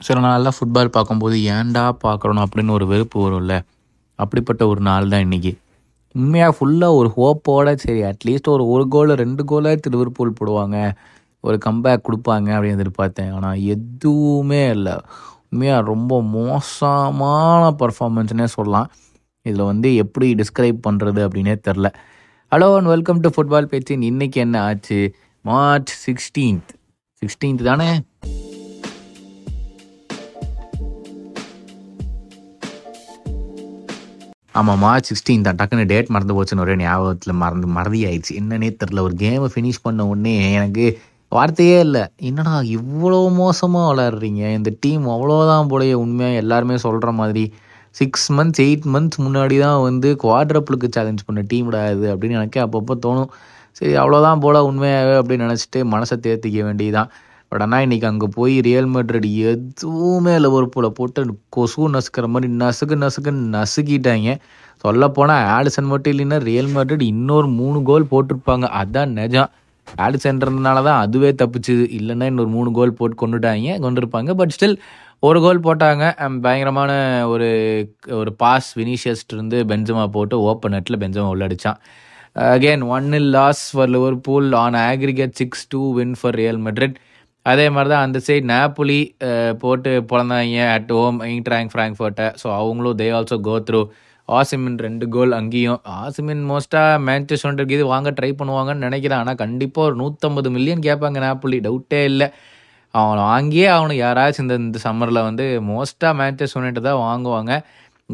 சில நாளில் ஃபுட்பால் பார்க்கும்போது ஏன்டா பார்க்குறோம் அப்படின்னு ஒரு வெறுப்பு வரும்ல? அப்படிப்பட்ட ஒரு நாள் தான் இன்றைக்கி உண்மையாக ஃபுல்லாக ஒரு ஹோப்போட சரி அட்லீஸ்ட் ஒரு ஒரு கோலு ரெண்டு கோலாக லிவர்பூல் போடுவாங்க. ஒரு கம்பேக் கொடுப்பாங்க அப்படின்னு எதிர்பார்த்தேன். ஆனால் எதுவுமே இல்லை. உண்மையாக ரொம்ப மோசமான பர்ஃபார்மன்ஸ்னே சொல்லலாம். இதில் வந்து எப்படி டிஸ்கிரைப் பண்ணுறது அப்படின்னே தெரில hello and welcome to football பேச்சின் இன்றைக்கி என்ன ஆச்சு? மார்ச் சிக்ஸ்டீன்த் சிக்ஸ்டீன்த் தானே? ஆமாம் மார்ச் சிக்ஸ்டீன் தான். டக்குன்னு டேட் மறந்து போச்சுன்னு ஒரே ஞாபகத்தில் மறந்து மறதி ஆயிடுச்சு என்னன்னே தெரில ஒரு கேமை ஃபினிஷ் பண்ண உடனே எனக்கு வார்த்தையே இல்லை. என்னடா இவ்வளோ மோசமாக விளாட்றீங்க இந்த டீம் அவ்வளோதான் போலயே உண்மையாக எல்லாருமே சொல்கிற மாதிரி சிக்ஸ் மந்த்ஸ் எயிட் மந்த்ஸ் முன்னாடி தான் வந்து குவாட்ரப்புளுக்கு சேலஞ்ச் பண்ண டீம்டா இது அப்படின்னு எனக்கே அப்பப்போ தோணும். சரி அவ்வளோதான் போல உண்மையாகவே அப்படின்னு நினச்சிட்டு மனசை தேர்த்திக்க வேண்டியதான் பட் ஆனால் இன்றைக்கி அங்கே போய் ரியல் மெட்ரிட் எதுவுமே லிவர்பூலை போட்டு கொசு நசுக்கிற மாதிரி நசுக்கு நசுக்குன்னு நசுக்கிட்டாங்க. சொல்லப்போனால் ஆலிசன் மட்டும் இல்லைன்னா ரியல் மெட்ரிட் இன்னொரு மூணு கோல் போட்டிருப்பாங்க. அதுதான் நிஜம். ஆலிசன்றதுனால தான் அதுவே தப்பிச்சுது. இல்லைன்னா இன்னொரு மூணு கோல் போட்டு கொண்டுட்டாங்க கொண்டிருப்பாங்க. பட் ஸ்டில் ஒரு கோல் போட்டாங்க. பயங்கரமான ஒரு ஒரு பாஸ் வினிஷியஸ்ட் இருந்து பெஞ்சமா போட்டு ஓப்பன் நெட்டில் பெஞ்சமா உள்ளடிச்சான். Again one nil loss for Liverpool on aggregate six two win for Real Madrid அதே மாதிரி தான் அந்த சைடு நாப்புலி போட்டு பிறந்தாங்க அட் ஹோம் இன்ட்ராங் ஃப்ராங்க்ஃபர்ட்டை ஸோ அவங்களும் தே ஆல்சோ கோ த்ரூ ஆசிமின் ரெண்டு கோல் அங்கேயும். ஆசிமின் மோஸ்ட்டாக மேன்செஸ்டர் யுனைடெட் இது வாங்க ட்ரை பண்ணுவாங்கன்னு நினைக்கிறேன். ஆனால் கண்டிப்பாக ஒரு நூற்றம்பது மில்லியன் கேட்பாங்க நாப்புலி டவுட்டே இல்லை. அவனை வாங்கியே அவனுக்கு யாராச்சும் இந்த இந்த சம்மரில் வந்து மோஸ்ட்டாக மேன்செஸ்டர் யுனைடெட் தான் வாங்குவாங்க.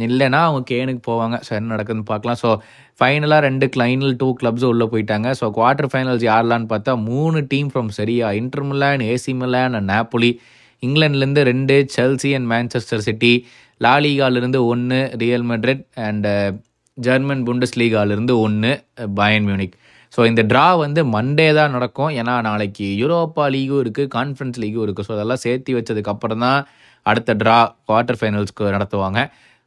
இல்லைன்னா அவங்க கேனுக்கு போவாங்க. ஸோ என்ன நடக்குதுன்னு பார்க்கலாம். ஸோ ஃபைனலாக ரெண்டு கிளைனல் டூ கிளப்ஸ் உள்ளே போயிட்டாங்க. ஸோ குவார்ட்டர் ஃபைனல்ஸ் யாரெல்லாம்னு பார்த்தா மூணு டீம் ஃப்ரம் சரியா Inter Milan AC Milan and Napoli இங்கிலாந்துலேருந்து ரெண்டு செல்சி அண்ட் மேன்செஸ்டர் சிட்டி லாலிகாலிருந்து ஒன்று ரியல் மெட்ரிட் அண்ட் ஜெர்மன் புண்டஸ் லீகாலிருந்து ஒன்று பயன் மியூனிக் ஸோ இந்த ட்ரா வந்து மண்டே தான் நடக்கும். ஏன்னா நாளைக்கு யூரோப்பா லீகும் இருக்குது கான்ஃபரன்ஸ் லீகும் இருக்குது ஸோ அதெல்லாம் சேர்த்து வச்சதுக்கப்புறம் தான் அடுத்த ட்ரா குவார்ட்டர் ஃபைனல்ஸ்க்கு நடத்துவாங்க.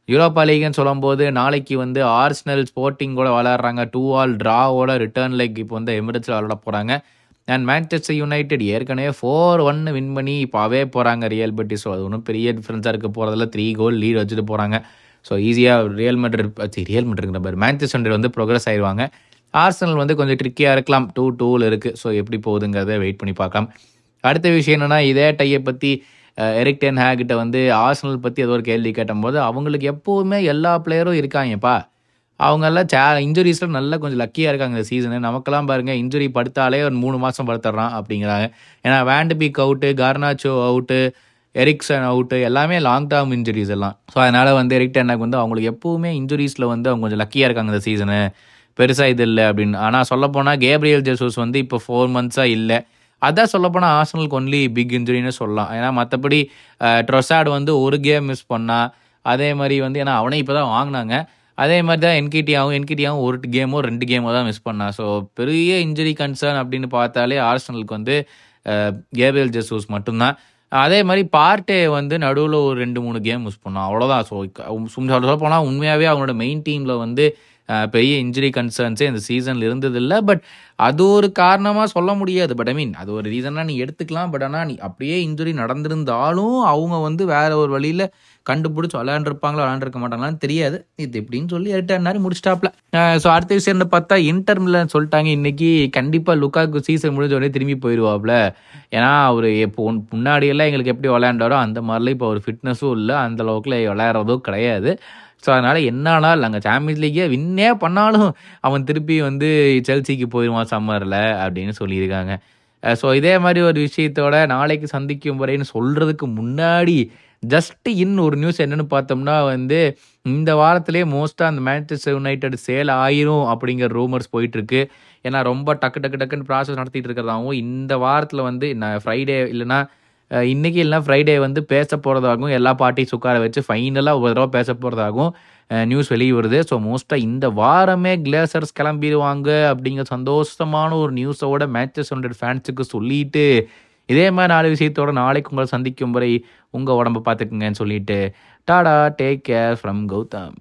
யூரோப்பா லீக்னு சொல்லும்போது நாளைக்கு வந்து ஆர்ஸ்னல் ஸ்போர்ட்டிங்கோட விளாட்றாங்க டூ ஆல் ட்ராவோட ரிட்டர்ன் லெக் இப்போ வந்து எமிரேட்ஸில் விளாட போகிறாங்க அண்ட் மேன்செஸ்டர் யுனைடெட் ஏற்கனவே ஃபோர் ஒன்னு வின் பண்ணி இப்போ அவே போகிறாங்க ரியல் பெட்டி ஸோ அது ஒன்றும் பெரிய டிஃப்ரென்ஸாக இருக்க போகிறதில்ல த்ரீ கோல் லீட் வச்சுட்டு போகிறாங்க ஸோ ஈஸியாக ரியல் மெட்ரிட் ரியல் மெட்ரிட் மாதிரி மேன்செஸ்டர் யுனைடெட் வந்து ப்ரோக்ரஸ் ஆயிடுவாங்க ஆர்சனல் வந்து கொஞ்சம் ட்ரிக்கியாக இருக்கலாம். டூ டூவில் இருக்குது ஸோ எப்படி போகுதுங்கிறத வெயிட் பண்ணி பார்க்கலாம். அடுத்த விஷயம் என்னென்னா இதே டையை பற்றி எரிக் டென் ஹேக்கிட்ட வந்து ஆர்சனல் பற்றி ஏதோ ஒரு கேள்வி கேட்டபோது அவங்களுக்கு எப்போவுமே எல்லா பிளேயரும் இருக்காங்கப்பா. அவங்கெல்லாம் சே இன்ஜுரிஸில் நல்லா கொஞ்சம் லக்கியாக இருக்காங்க இந்த சீசனு நமக்கெல்லாம் பாருங்கள் இன்ஜுரி படுத்தாலே ஒரு மூணு மாதம் படுத்துட்றான் அப்படிங்கிறாங்க. ஏன்னா Van de Beek out Garnacho out Eriksen out எல்லாமே லாங் டேர்ம் இன்ஜுரிஸ் எல்லாம். ஸோ அதனால் வந்து எரிக் டென்னாக் வந்து அவங்களுக்கு எப்போவுமே இன்ஜுரிஸில் வந்து அவங்க கொஞ்சம் லக்கியாக இருக்காங்க இந்த சீசனு பெருசாக இது இல்லை அப்படின்னு. ஆனால் சொல்லப்போனால் கேப்ரியல் ஜெசூஸ் வந்து இப்போ ஃபோர் மந்த்ஸாக இல்லை. அதான் சொல்லப்போனால் ஆர்சனலுக்கு ஒன்லி பிக் இன்ஜுரின்னு சொல்லலாம். ஏன்னா மற்றபடி ட்ரொசாட் வந்து ஒரு கேம் மிஸ் பண்ணால் அதே மாதிரி வந்து ஏன்னா அவனே இப்போ தான் வாங்கினாங்க. அதே மாதிரி தான் என்கிட்டியாவும் என்கிட்டியாவும் ஒரு கேமோ ரெண்டு கேமோ தான் மிஸ் பண்ணான் ஸோ பெரிய இன்ஜுரி கன்சர்ன் அப்படின்னு பார்த்தாலே ஆர்சனலுக்கு வந்து கேபிஎல் ஜெசூஸ் மட்டும்தான். அதே மாதிரி பார்ட்டே வந்து நடுவில் ஒரு ரெண்டு மூணு கேம் மிஸ் பண்ணான். அவ்வளோதான் ஸோ சொல்ல போனால் உண்மையாகவே அவனோட மெயின் டீமில் வந்து பெரிய இன்ஜுரி கன்சர்ன்ஸே இந்த சீசனில் இருந்ததில்லை. பட் அது ஒரு காரணமாக சொல்ல முடியாது. பட் ஐ மீன் அது ஒரு ரீசனாக நீ எடுத்துக்கலாம். பட் ஆனால் நீ அப்படியே இன்ஜுரி நடந்திருந்தாலும் அவங்க வந்து வேற ஒரு வழியில் கண்டுபிடிச்சி விளையாண்டுருப்பாங்களா விளையாண்டுருக்க மாட்டாங்களான்னு தெரியாது. இது எப்படின்னு சொல்லி எட்டாரு முடிச்சிட்டாப்ல. ஸோ அடுத்த விஷயம் பார்த்தா இன்டர்மில் சொல்லிட்டாங்க. இன்னைக்கு கண்டிப்பாக லுக்காக்கு சீசன் முடிஞ்ச உடனே திரும்பி போயிடுவாப்ல ஏன்னா அவர் இப்போ முன்னாடியெல்லாம் எங்களுக்கு எப்படி விளையாண்டாரோ அந்த மாதிரிலாம் இப்போ ஒரு ஃபிட்னஸும் இல்லை. அந்த அளவுக்குல விளையாடுறதும் கிடையாது. ஸோ அதனால் என்னானால் நாங்கள் சாம்பியன்ஸ் லீக்கே வின்னே பண்ணாலும் அவன் திருப்பி வந்து செல்சிக்கு போயிடுவான் சம்மரில் அப்படின்னு சொல்லியிருக்காங்க. ஸோ இதே மாதிரி ஒரு விஷயத்தோட நாளைக்கு சந்திக்கும் வரைன்னு சொல்கிறதுக்கு முன்னாடி ஜஸ்ட் இன் ஒரு நியூஸ் என்னென்னு பார்த்தோம்னா வந்து இந்த வாரத்திலே மோஸ்ட்டாக அந்த மேன்செஸ்டர் யுனைடெட் சேல் ஆயிரும் அப்படிங்கிற ரூமர்ஸ் போயிட்டுருக்கு. ஏன்னா ரொம்ப டக்கு டக்கு டக்குன்னு ப்ராசஸ் நடத்திட்டு இருக்கிறதாகவும் இந்த வாரத்தில் வந்து நான் ஃப்ரைடே இல்லைன்னா இன்றைக்கி இல்லைனா ஃப்ரைடே வந்து பேச போகிறதாகவும் எல்லா பார்ட்டிஸ் உட்கார வச்சு ஃபைனலாக ஒரு தடவை பேச போகிறதாகவும் நியூஸ் வெளியே வருது. ஸோ மோஸ்ட்டாக இந்த வாரமே கிளேசர்ஸ் கிளம்பிடுவாங்க அப்படிங்கிற சந்தோஷமான ஒரு நியூஸோட மேட்சஸ் ஹண்ட்ரட் ஃபேன்ஸுக்கு சொல்லிட்டு இதே மாதிரி நாலு விஷயத்தோட நாளைக்கு உங்களை சந்திக்கும் வரை உங்கள் உடம்பை பார்த்துக்குங்கன்னு சொல்லிட்டு tata take care from Gautam.